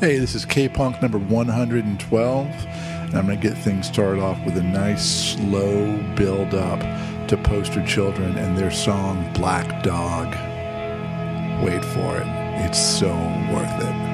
Hey, this is K Punk number 112, and I'm going to get things started off with a nice, slow build up to Poster Children and their song Black Dog. Wait for it, it's so worth it.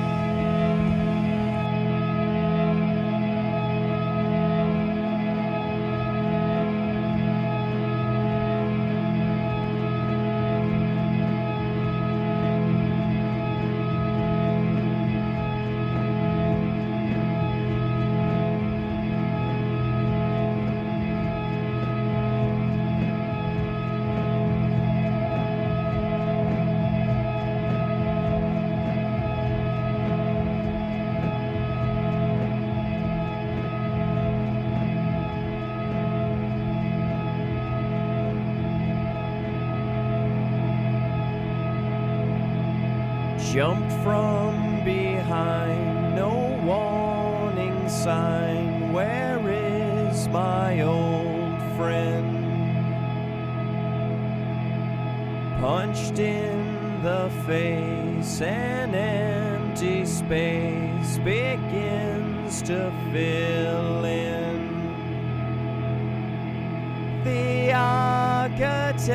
The architect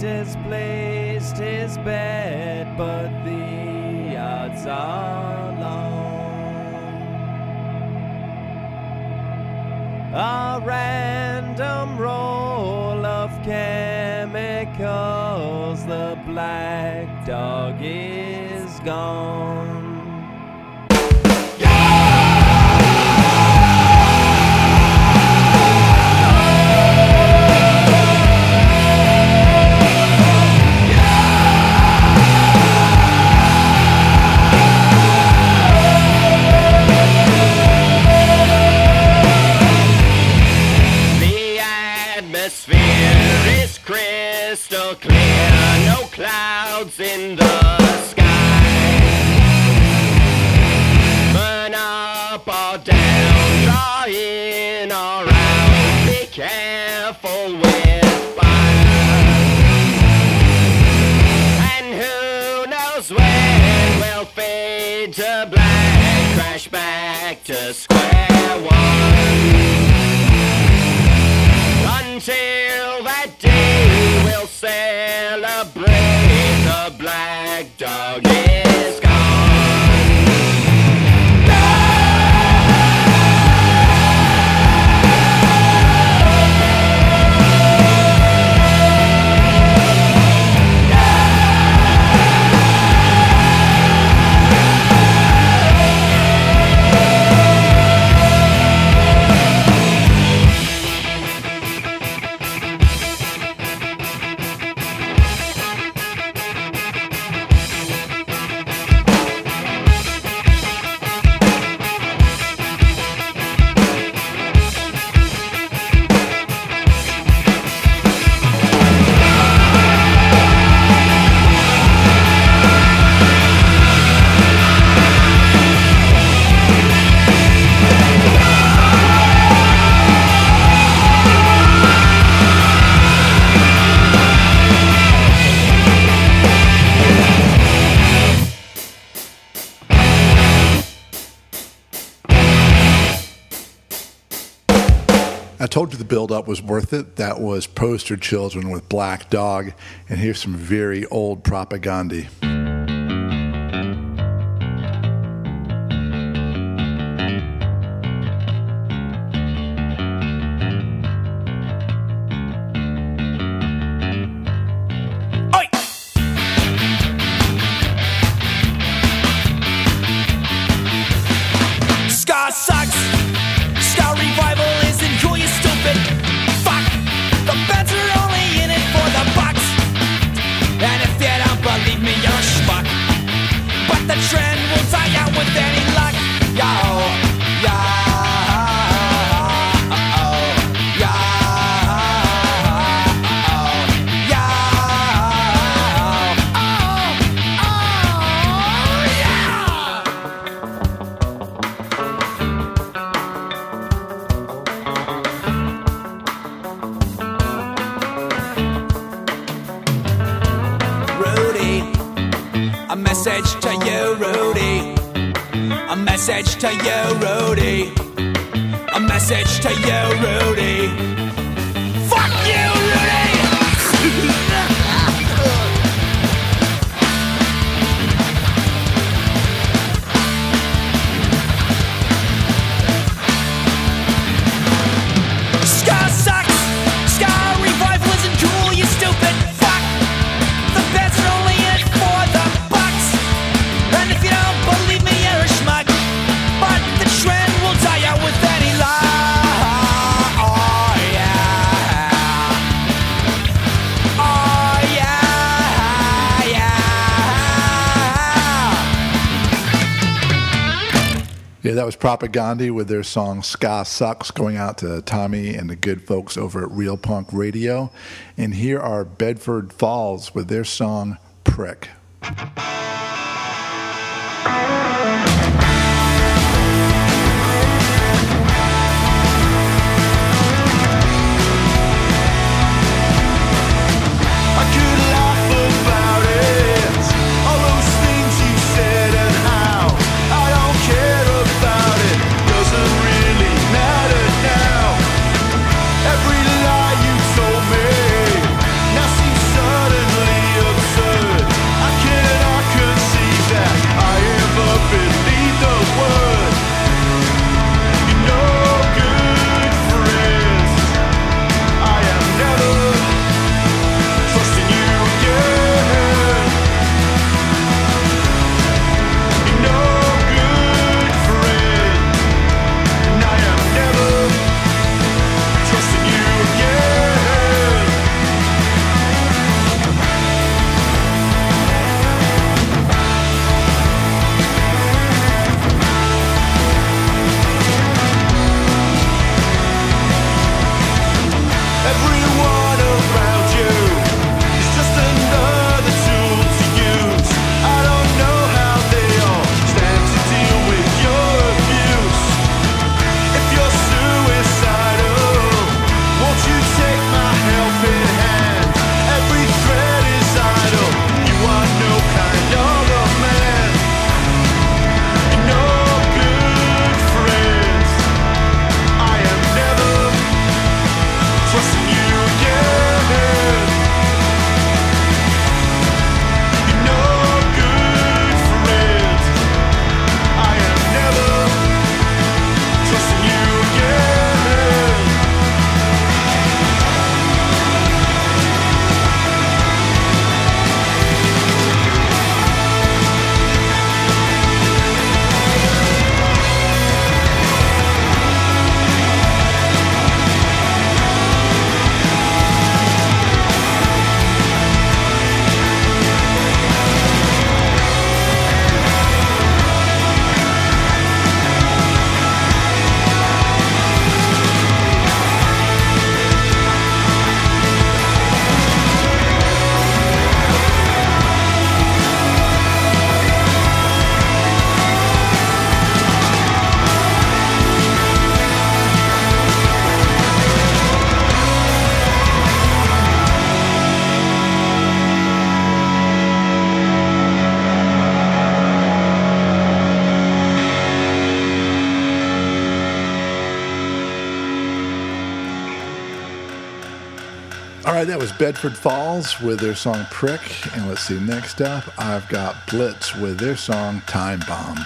has placed his bed, but the odds are long. A random roll of chemicals, the black dog is gone. Until worth it. That was Poster Children with Black Dog, and here's some very old Propagandhi. that was Propagandhi with their song Ska Sucks going out to Tommy and the good folks over at Real Punk Radio. And here are Bedford Falls with their song Prick. Bedford Falls with their song Prick. And let's see, next up, I've got Blitz with their song Time Bomb.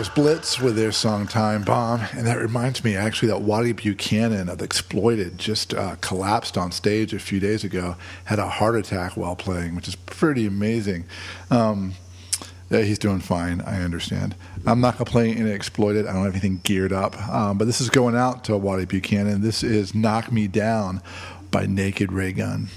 was Blitz with their song Time Bomb. And that reminds me, actually, that Wattie Buchanan of Exploited just uh, collapsed on stage a few days ago, had a heart attack while playing, which is pretty amazing. Um, yeah, he's doing fine. I understand. I'm not complaining in exploited. I don't have anything geared up. Um, but this is going out to Wattie Buchanan. This is Knock Me Down by Naked Raygun.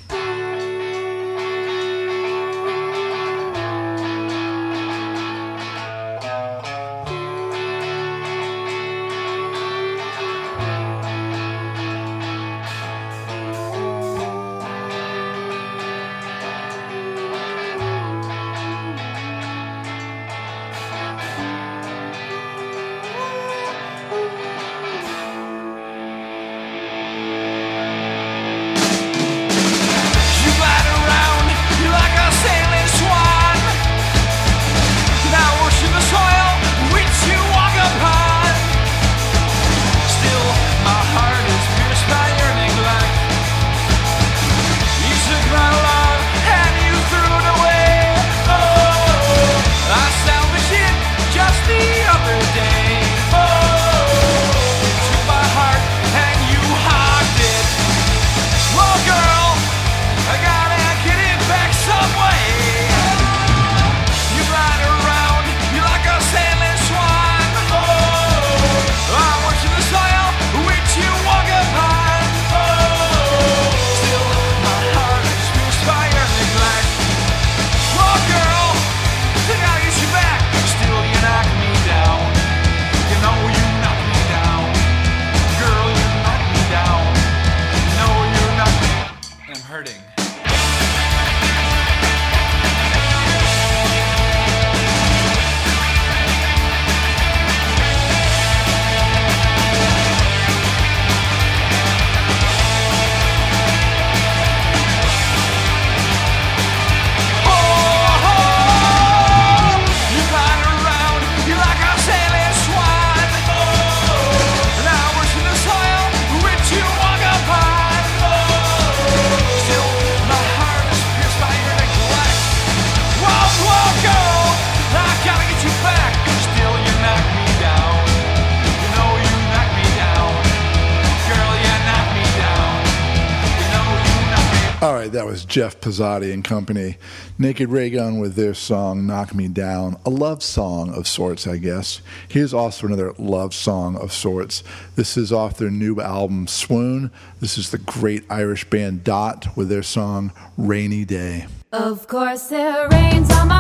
Jeff Pezzati and company, Naked Raygun with their song Knock Me Down, a love song of sorts, I guess. Here's also another love song of sorts. This is off their new album Swoon. This is the great Irish band Dott with their song Rainy Day. Of course, it rains on my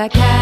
I can.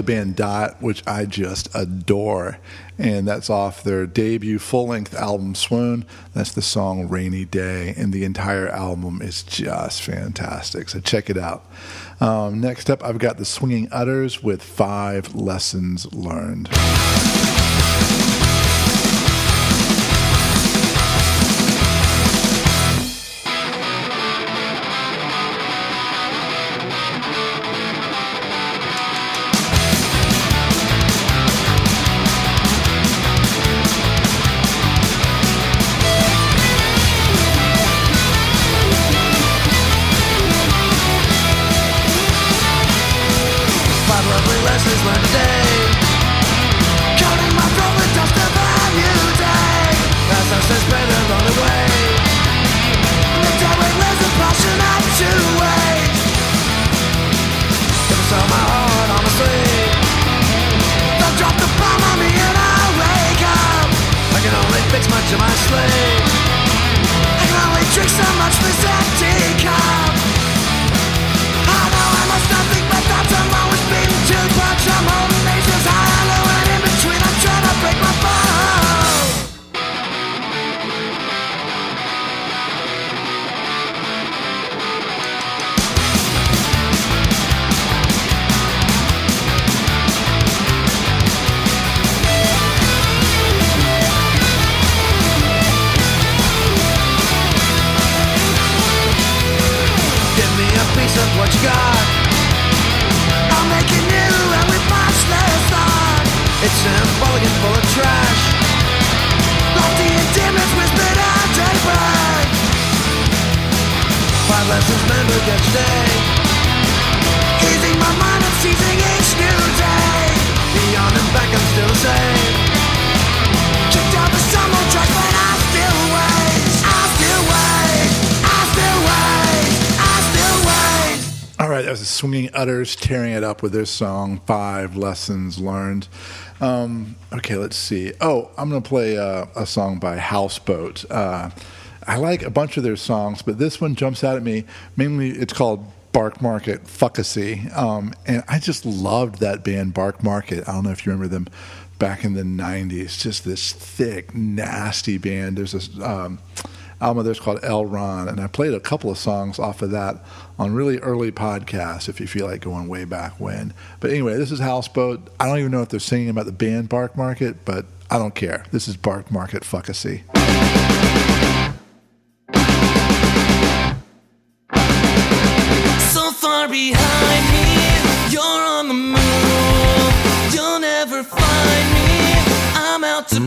The band Dott, which I just adore. And that's off their debut full length album, Swoon. That's the song Rainy Day. And the entire album is just fantastic. So check it out. Um, next up, I've got the Swingin' Utters with Five Lessons Learned. Lessons with each day Easing my mind and seizing each new day. Beyond and back I'm still the same the Swingin' Utters tearing it up with their song Five Lessons Learned. Um, okay, let's see. Oh, I'm going to play uh, a song by House Boat. Uh, I like a bunch of their songs, but this one jumps out at me. Mainly, it's called Barkmarket Fuckacy. Um, and I just loved that band, Barkmarket. I don't know if you remember them back in the 90s. Just this thick, nasty band. There's this. Um, album of theirs called L. Ron, and I played a couple of songs off of that on really early podcasts if you feel like going way back when. But anyway, this is House Boat. I don't even know if they're singing about the band Barkmarket, but I don't care. This is Barkmarket Fuckacy. so far behind me. You're on the move. You'll never find me. I'm out to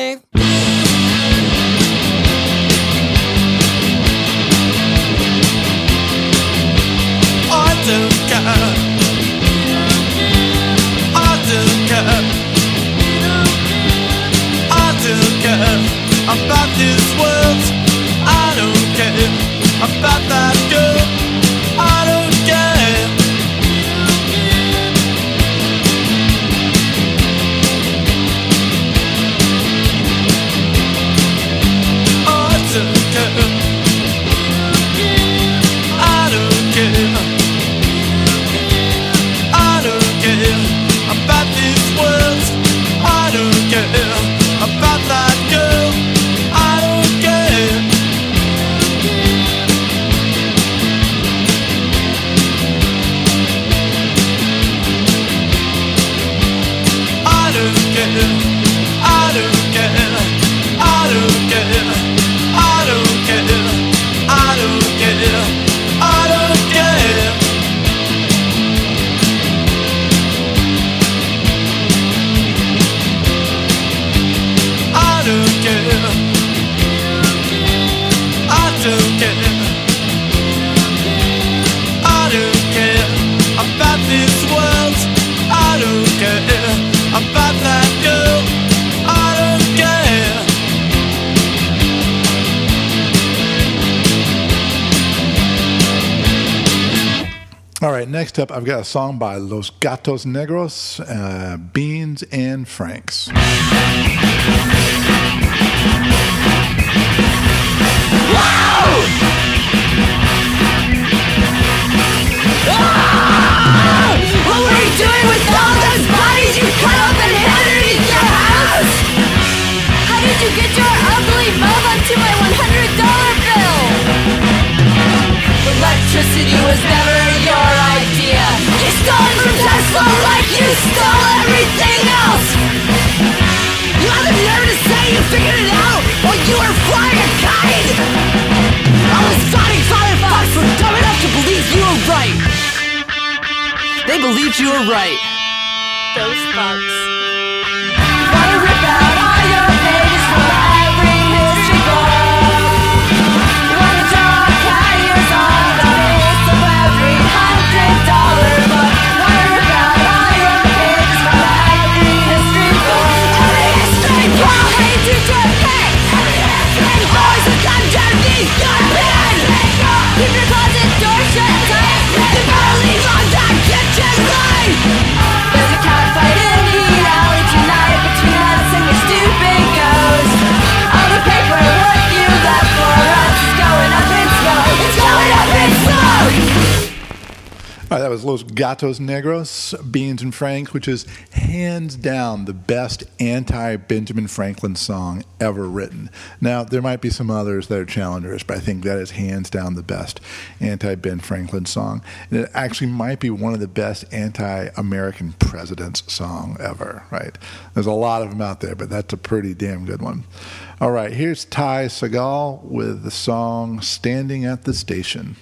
I don't care. I don't care. I don't care about this world. I don't care about that. Next up, I've got a song by Los Gatos Negros, uh, Beans and Franks. You doing with all those bodies you cut up and your house? How did you get your ugly mug my $100 bill? Electricity was never. From Tesla like you stole everything else. You the nerve to say you figured it out while you were flying a kite. All fucks were dumb enough to believe you were right. They believed you were right. Those fucks. Look Los Gatos Negros, Beans and Frank, which is hands down the best anti Benjamin Franklin song ever written. Now, there might be some others that are challengers, but I think that is hands down the best anti Ben Franklin song. And it actually might be one of the best anti American presidents song ever, right? There's a lot of them out there, but that's a pretty damn good one. All right, here's Ty Segall with the song Standing at the Station.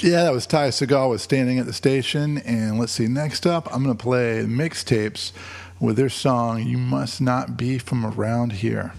Yeah, that was Ty Segall with Standing at the Station. And let's see, next up, I'm going to play mixtapes with their song, You Must Not Be From Around Here.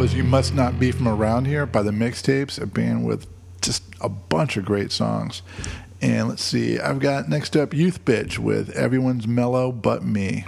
Was You Must Not Be From Around Here by the Mixtapes, a band with just a bunch of great songs. And let's see, I've got next up Youthbitch with Everyone's Mellow But Me.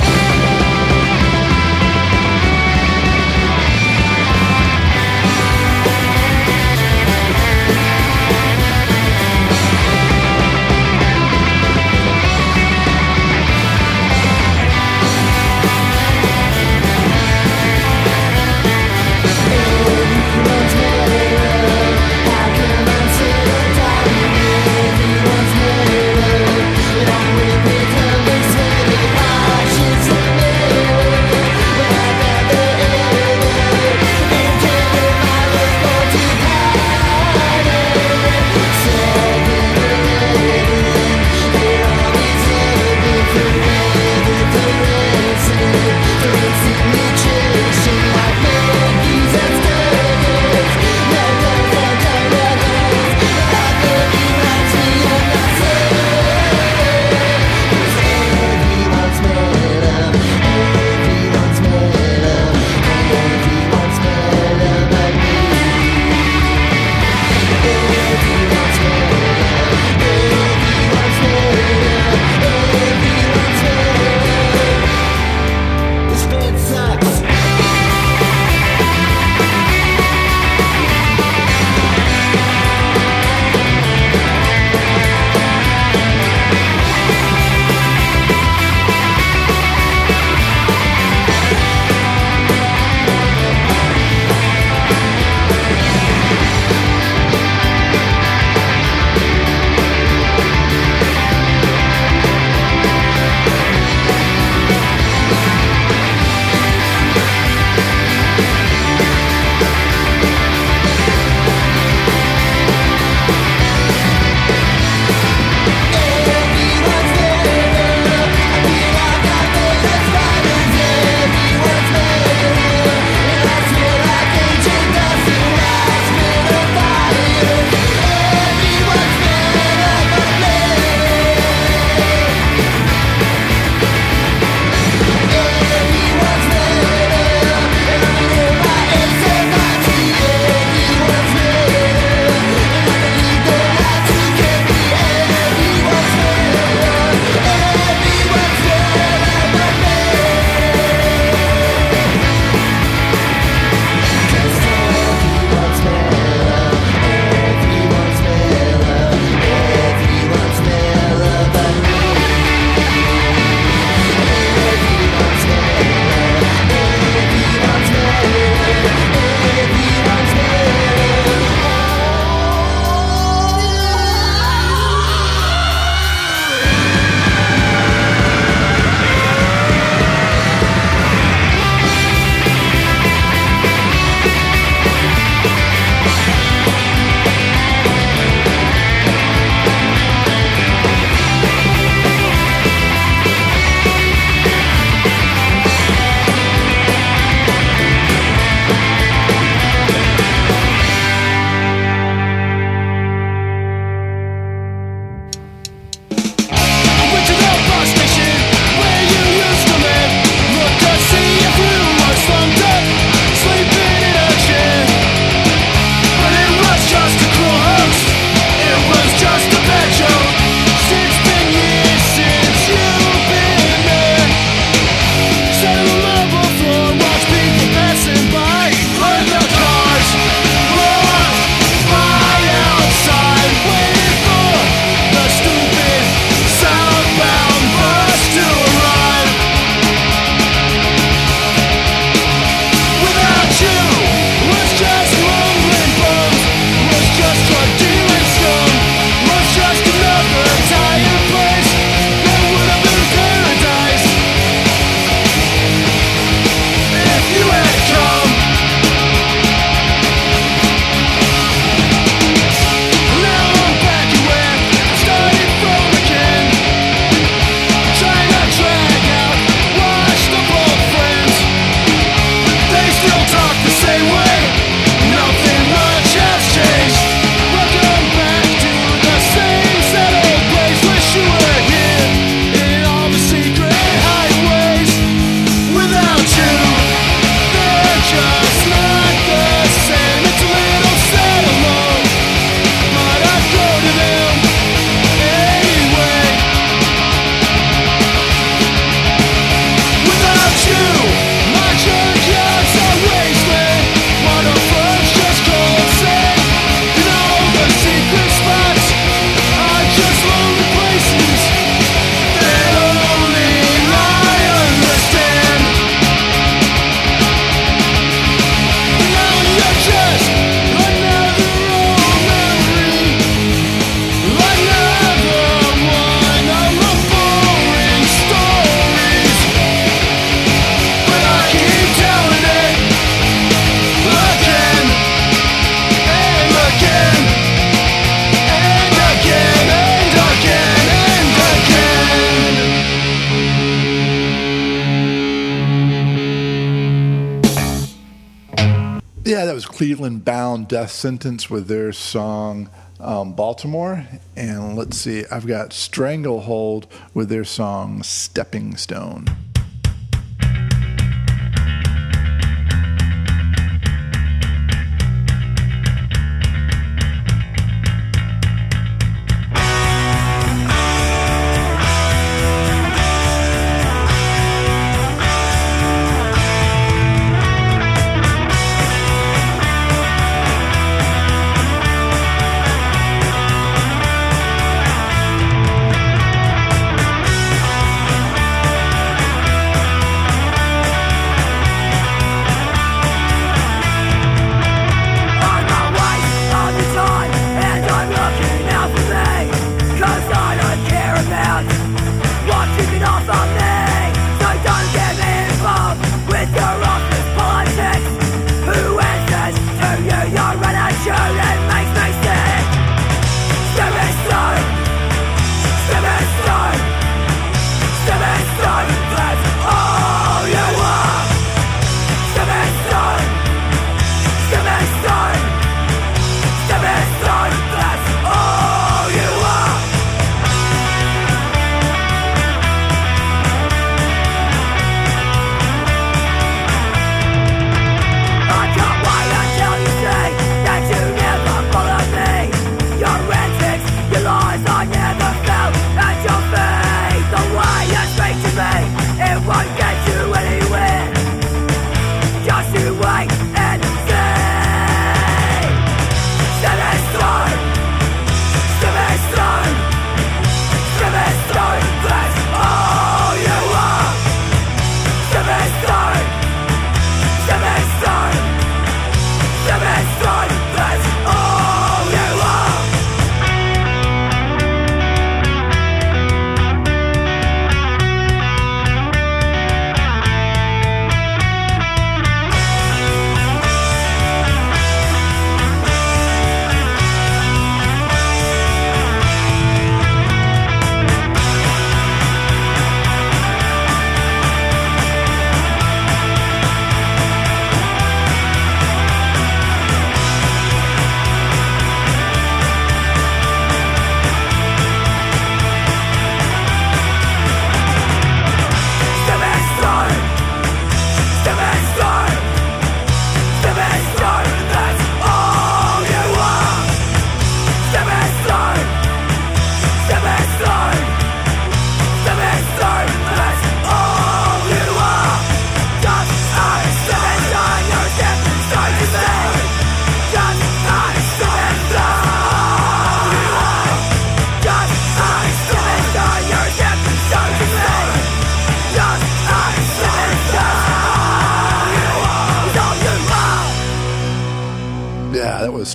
Death Sentence with their song um, Baltimore. And let's see, I've got Stranglehold with their song Stepping Stone.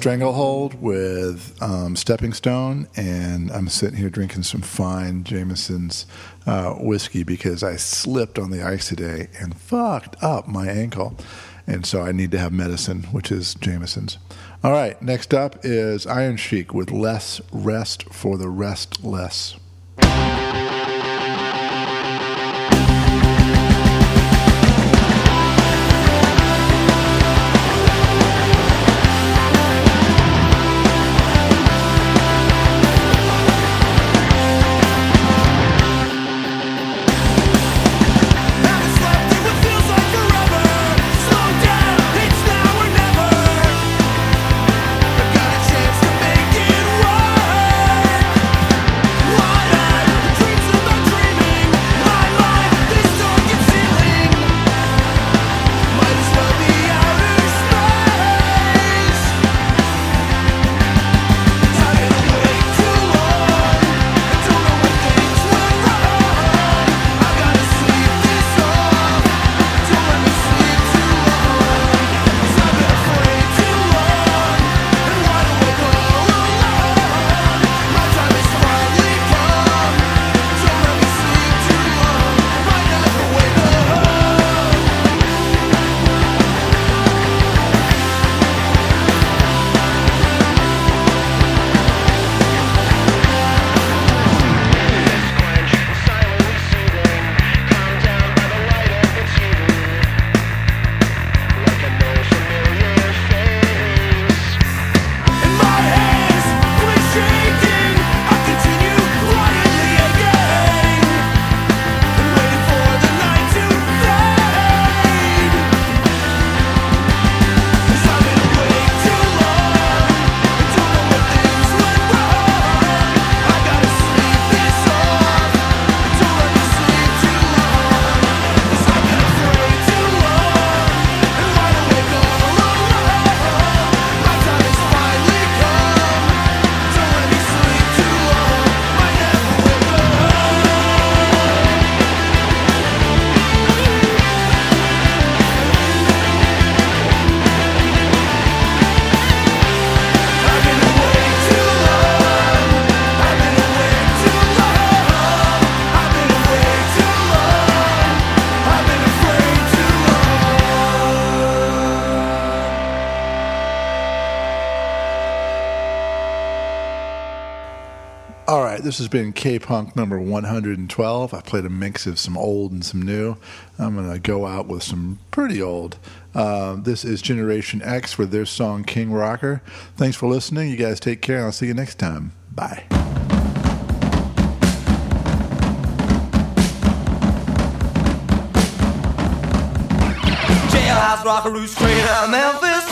Stranglehold with um, Stepping Stone, and I'm sitting here drinking some fine Jameson's uh, whiskey because I slipped on the ice today and fucked up my ankle. And so I need to have medicine, which is Jameson's. All right, next up is Iron Chic with Less Rest for the Restless. This has been K Punk number 112. I played a mix of some old and some new. I'm going to go out with some pretty old. Uh, this is Generation X with their song King Rocker. Thanks for listening. You guys take care, and I'll see you next time. Bye. Jailhouse rockaroo straight out of Memphis.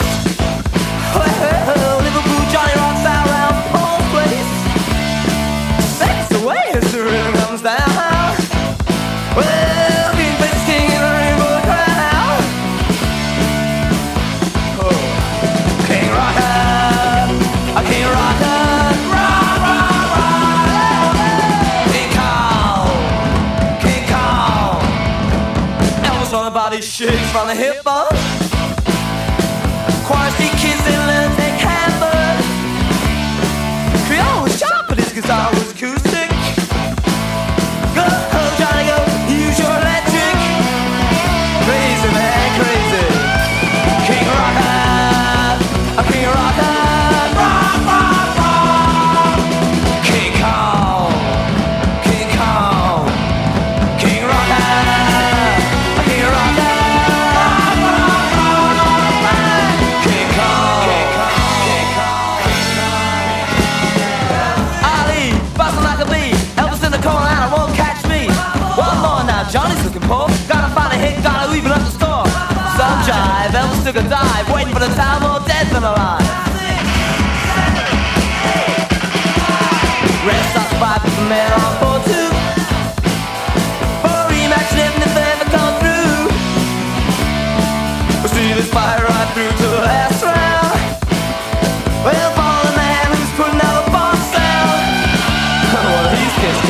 From the hip up. Took a dive, waiting for the time more dead than alive. Rest up five with the man on four two. For a rematch, living if they ever come through. We'll see this fight right through to the last round. Well, for the man who's putting out a boss sound. One of these kids